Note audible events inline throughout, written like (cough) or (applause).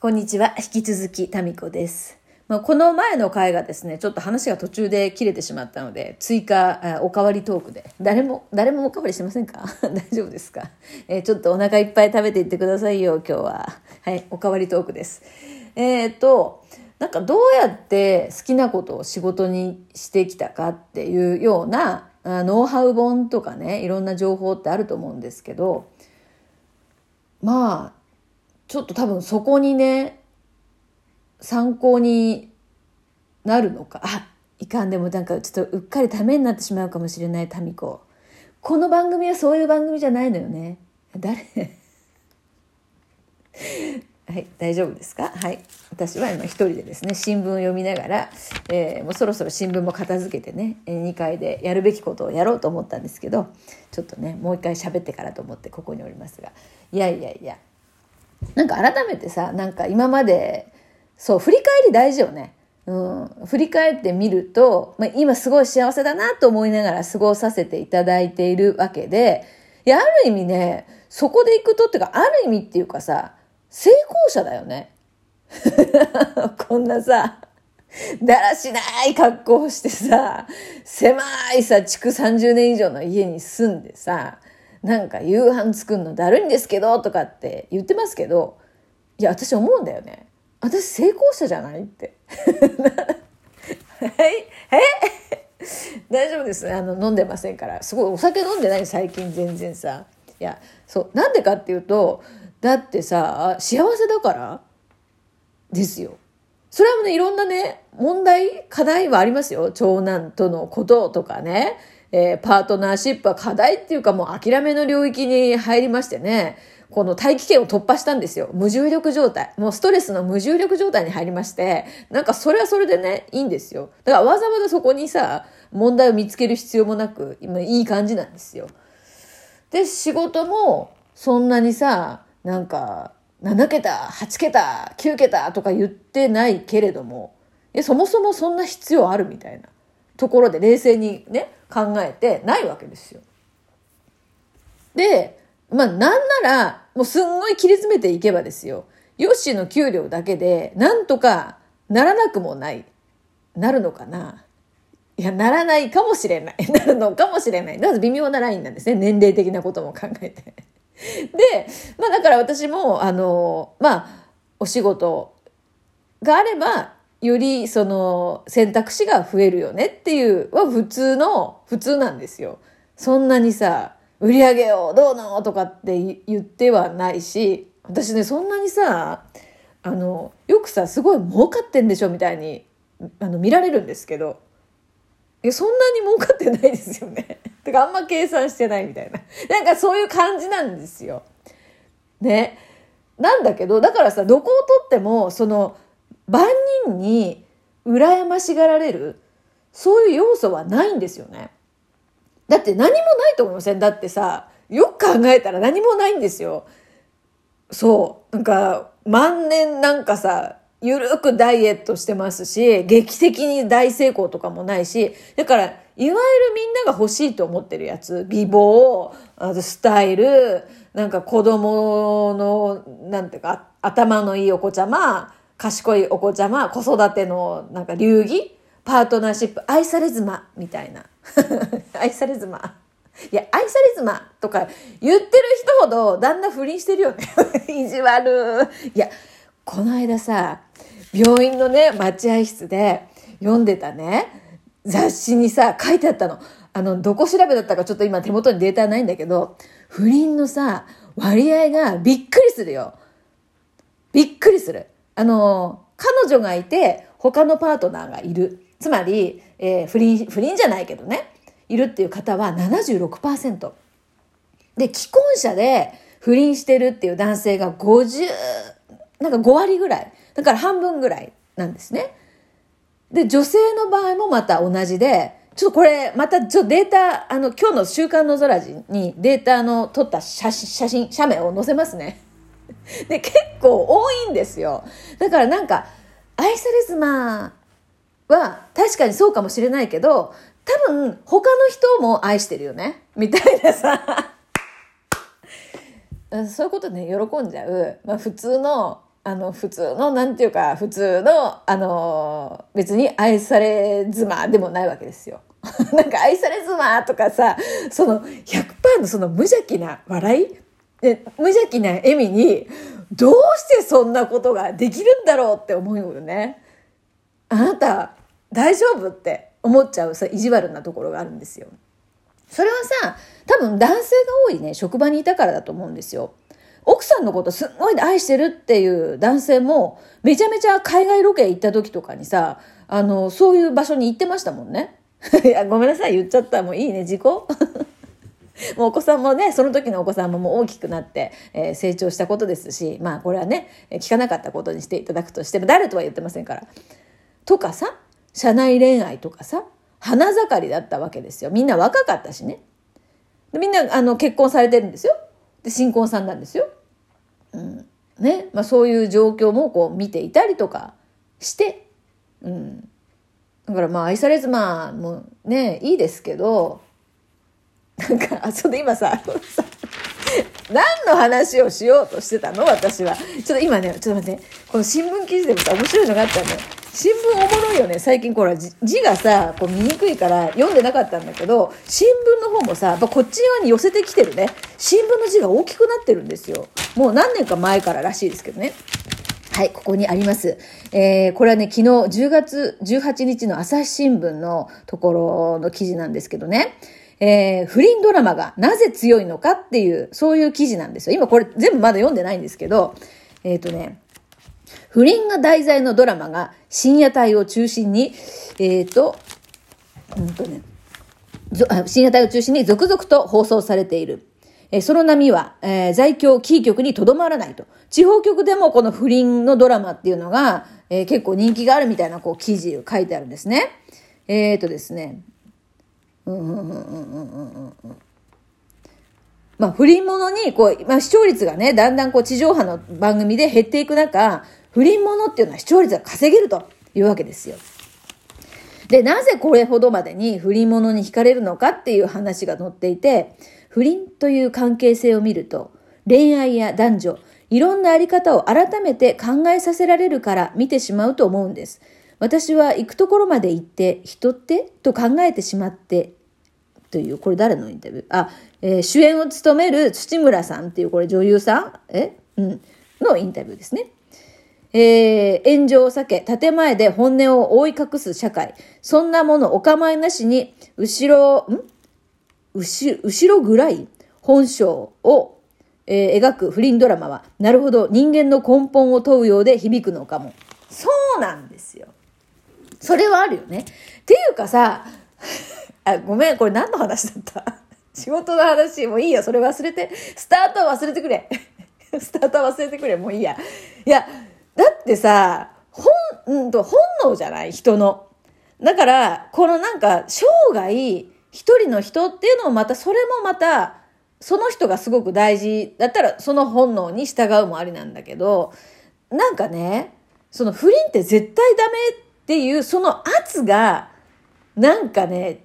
こんにちは。引き続き、タミコです。まあ、この前の回がですね、ちょっと話が途中で切れてしまったので、追加、あおかわりトークで。誰も、誰もおかわりしてませんか？(laughs) 大丈夫ですか、えーちょっとお腹いっぱい食べていってくださいよ、今日は。はい、おかわりトークです。えーっと、なんかどうやって好きなことを仕事にしてきたかっていうような、ノウハウ本とかね、いろんな情報ってあると思うんですけど、まあ、ちょっと多分そこにね、参考になるのか。あ、いかんでもなんかちょっとうっかりためになってしまうかもしれないタミコ。この番組はそういう番組じゃないのよね。誰？(laughs) はい、大丈夫ですか？はい。私は今一人でですね、新聞を読みながら、えーもうそろそろ新聞も片付けてね、2階でやるべきことをやろうと思ったんですけど、ちょっとね、もう一回喋ってからと思ってここにおりますが、いやいやいや、なんか改めてさ、なんか今まで、そう、振り返り大事よね。うん、振り返ってみると、まあ、今すごい幸せだなと思いながら過ごさせていただいているわけで、いや、ある意味ね、そこで行くとっていうか、ある意味っていうかさ、成功者だよね。(laughs) こんなさ、だらしない格好をしてさ、狭いさ、築30年以上の家に住んでさ、なんか夕飯作るのだるいんですけど、とかって言ってますけど、いや、私思うんだよね。私成功者じゃないって。(laughs) はいえ？大丈夫です。あの、飲んでませんから。すごいお酒飲んでない最近全然さ。いや、そう。なんでかっていうと、だってさ、幸せだからですよ。それはね、いろんなね、問題、課題はありますよ。長男とのこととかね。えーパートナーシップは課題っていうかもう諦めの領域に入りましてね。この大気圏を突破したんですよ。無重力状態。もうストレスの無重力状態に入りまして、なんかそれはそれでね、いいんですよ。だからわざわざそこにさ、問題を見つける必要もなく、今いい感じなんですよ。で、仕事もそんなにさ、なんか、7桁、8桁、9桁とか言ってないけれども、そもそもそんな必要あるみたいなところで冷静にね、考えてないわけですよ。で、まあなんなら、もうすんごい切り詰めていけばですよ。ヨッシーの給料だけで、なんとかならなくもない。なるのかないや、ならないかもしれない。(laughs) なるのかもしれない。だから微妙なラインなんですね。年齢的なことも考えて。(laughs) で、まあだから私も、あの、まあ、お仕事があれば、よりその選択肢が増えるよねっていうは普通の、普通なんですよ。そんなにさ、売り上げをどうのとかって言ってはないし、私ね、そんなにさ、あの、よくさ、すごい儲かってんでしょみたいに、あの、見られるんですけど、え、そんなに儲かってないですよね。てか、あんま計算してないみたいな。(laughs) なんかそういう感じなんですよ。ね。なんだけど、だからさ、どこをとっても、その、万人に羨ましがられる、そういう要素はないんですよね。だって何もないと思いませんだってさ、よく考えたら何もないんですよ。そう。なんか、万年なんかさ、ゆるくダイエットしてますし、劇的に大成功とかもないし、だから、いわゆるみんなが欲しいと思ってるやつ、美貌、あとスタイル、なんか子供の、なんていうか、頭のいいお子ちゃま、賢いお子ちゃま、子育てのなんか流儀、パートナーシップ、愛され妻、みたいな。(laughs) 愛され妻。いや、愛され妻とか言ってる人ほど旦那不倫してるよね。(laughs) 意地悪。いや、この間さ、病院のね、待合室で読んでたね、雑誌にさ、書いてあったの。あの、どこ調べだったかちょっと今手元にデータないんだけど、不倫のさ、割合がびっくりするよ。びっくりする。あの、彼女がいて、他のパートナーがいる。つまり、えー不倫、不倫じゃないけどね、いるっていう方は76%。で、既婚者で不倫してるっていう男性が50、なんか5割ぐらい。だから半分ぐらいなんですね。で、女性の場合もまた同じで、ちょっとこれ、またちょデータ、あの、今日の週刊の空ジにデータの撮った写真、写真、写メを載せますね。(laughs) で、結構多いんですよ。だからなんか、愛され妻は確かにそうかもしれないけど、多分他の人も愛してるよね。みたいなさ。(laughs) そういうことね、喜んじゃう。まあ普通のあの、普通の、なんていうか、普通の、あの、別に愛され妻でもないわけですよ。(laughs) なんか愛され妻とかさ、その100%のその無邪気な笑い？で無邪気な笑みに、どうしてそんなことができるんだろうって思うよね。あなた、大丈夫って思っちゃうさ、意地悪なところがあるんですよ。それはさ、多分男性が多いね、職場にいたからだと思うんですよ。奥さんのことすんごい愛してるっていう男性も、めちゃめちゃ海外ロケ行った時とかにさ、あの、そういう場所に行ってましたもんね。(laughs) いや、ごめんなさい、言っちゃった。もういいね、事故 (laughs) もうお子さんもね、その時のお子さんももう大きくなって、えー、成長したことですし、まあこれはね、聞かなかったことにしていただくとしても、誰とは言ってませんから。とかさ、社内恋愛とかさ、花盛りだったわけですよ。みんな若かったしね。でみんなあの結婚されてるんですよ。で、新婚さんなんですよ。うん。ね。まあそういう状況もこう見ていたりとかして、うん。だからまあ愛され妻もね、いいですけど、なんか、あ、それで今さ、(laughs) 何の話をしようとしてたの？私は。ちょっと今ね、ちょっと待って、この新聞記事でもさ、面白いのがあったんだよ。新聞おもろいよね。最近これ字がさ、こう見にくいから読んでなかったんだけど、新聞の方もさ、やっぱこっち側に寄せてきてるね。新聞の字が大きくなってるんですよ。もう何年か前かららしいですけどね。はい、ここにあります。えー、これはね、昨日10月18日の朝日新聞のところの記事なんですけどね。えー、不倫ドラマがなぜ強いのかっていう、そういう記事なんですよ。今これ全部まだ読んでないんですけど、えっ、ー、とね、不倫が題材のドラマが深夜帯を中心に、えっ、ー、と、うんとね、深夜帯を中心に続々と放送されている。え、その波は、えー、在京キー局にとどまらないと。地方局でもこの不倫のドラマっていうのが、えー、結構人気があるみたいなこう記事を書いてあるんですね。えっ、ー、とですね。まあ、不倫者に、こう、まあ、視聴率がね、だんだんこう、地上波の番組で減っていく中、不倫者っていうのは視聴率が稼げるというわけですよ。で、なぜこれほどまでに不倫者に惹かれるのかっていう話が載っていて、不倫という関係性を見ると、恋愛や男女、いろんなあり方を改めて考えさせられるから見てしまうと思うんです。私は行くところまで行って、人ってと考えてしまって、という、これ誰のインタビュー？あ、えー、主演を務める土村さんっていうこれ女優さん？え？うん。のインタビューですね。えー、炎上を避け、建前で本音を覆い隠す社会。そんなものお構いなしに、後ろ、ん？後後ろぐらい本性を、えー、描く不倫ドラマは、なるほど、人間の根本を問うようで響くのかも。そうなんですよ。それはあるよね。っていうかさ、あ、ごめん、これ何の話だった？仕事の話、もういいよ、それ忘れて。スタートは忘れてくれ。(laughs) スタートは忘れてくれ、もういいや。いや、ってさ、本、うんと、本能じゃない？人の。だから、このなんか、生涯、一人の人っていうのもまた、それもまた、その人がすごく大事だったら、その本能に従うもありなんだけど、なんかね、その不倫って絶対ダメっていう、その圧が、なんかね、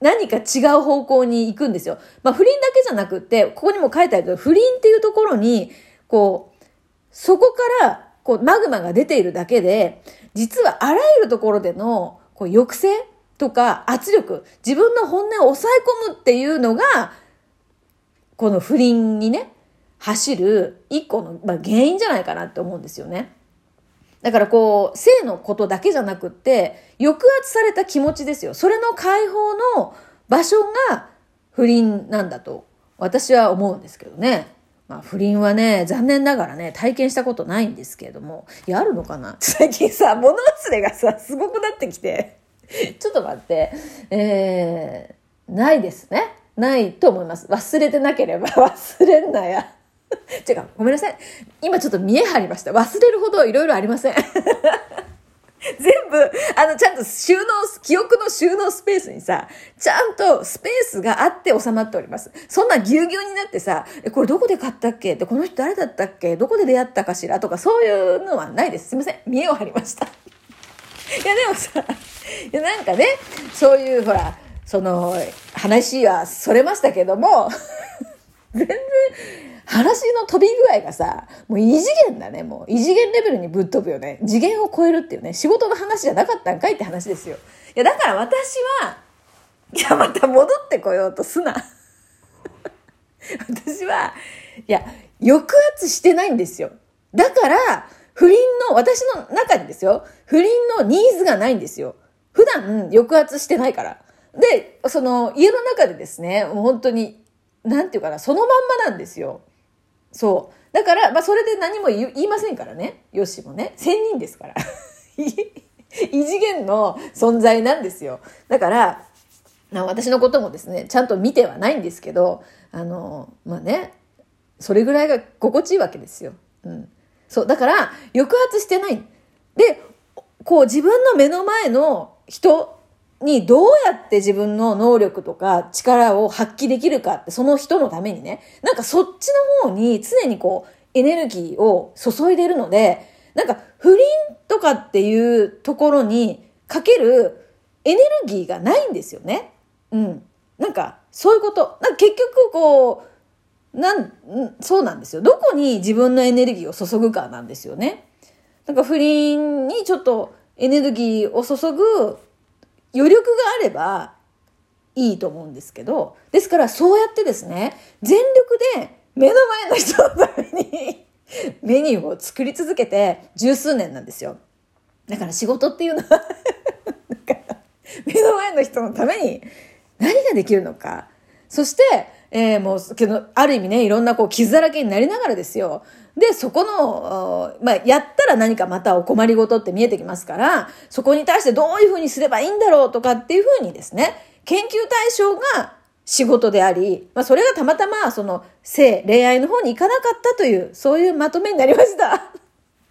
何か違う方向に行くんですよ。まあ不倫だけじゃなくって、ここにも書いてあるけど、不倫っていうところに、こう、そこからこう、マグマが出ているだけで、実はあらゆるところでの、こう、抑制とか圧力、自分の本音を抑え込むっていうのが、この不倫にね、走る一個の、まあ、原因じゃないかなって思うんですよね。だからこう、性のことだけじゃなくって、抑圧された気持ちですよ。それの解放の場所が不倫なんだと私は思うんですけどね。まあ、不倫はね、残念ながらね、体験したことないんですけれども、いや、あるのかな？(laughs) 最近さ、物忘れがさ、すごくなってきて、ちょっと待って、えー、ないですね。ないと思います。忘れてなければ (laughs) 忘れんなや。違う、ごめんなさい。今ちょっと見え張りました。忘れるほどいろいろありません。(laughs) 全部、あの、ちゃんと収納、記憶の収納スペースにさ、ちゃんとスペースがあって収まっております。そんなぎゅうぎゅうになってさ、え、これどこで買ったっけ？って、この人誰だったっけ？どこで出会ったかしら？とか、そういうのはないです。すいません。見栄を張りました。(laughs) いや、でもさ、いや、なんかね、そういう、ほら、その、話はそれましたけども、(laughs) 全然、話の飛び具合がさ、もう異次元だね、もう。異次元レベルにぶっ飛ぶよね。次元を超えるっていうね、仕事の話じゃなかったんかいって話ですよ。いや、だから私は、いや、また戻ってこようとすな。(laughs) 私は、いや、抑圧してないんですよ。だから、不倫の、私の中にですよ、不倫のニーズがないんですよ。普段抑圧してないから。で、その家の中でですね、もう本当に、なんていうかな、そのまんまなんですよ。そう。だから、まあそれで何も言いませんからね。よしもね。仙人ですから。(laughs) 異次元の存在なんですよ。だから、私のこともですね、ちゃんと見てはないんですけど、あの、まあね、それぐらいが心地いいわけですよ。うん。そう。だから、抑圧してない。で、こう自分の目の前の人にどうやって自分の能力とか力を発揮できるかって、その人のためにね、なんかそっちの方に常にこう、エネルギーを注いでるので、なんか不倫とかっていうところにかけるエネルギーがないんですよね。うん。なんか、そういうこと。なんか結局こう、なん、そうなんですよ。どこに自分のエネルギーを注ぐかなんですよね。なんか不倫にちょっとエネルギーを注ぐ余力があればいいと思うんですけど、ですからそうやってですね、全力で目の前の人のためにメニューを作り続けて十数年なんですよ。だから仕事っていうのは目の前の人のために何ができるのか。そして、えー、もう、けど、ある意味ね、いろんなこう傷だらけになりながらですよ。で、そこの、まあ、やったら何かまたお困りごとって見えてきますから、そこに対してどういうふうにすればいいんだろうとかっていうふうにですね、研究対象が仕事であり、まあ、それがたまたま、その、性、恋愛の方に行かなかったという、そういうまとめになりました。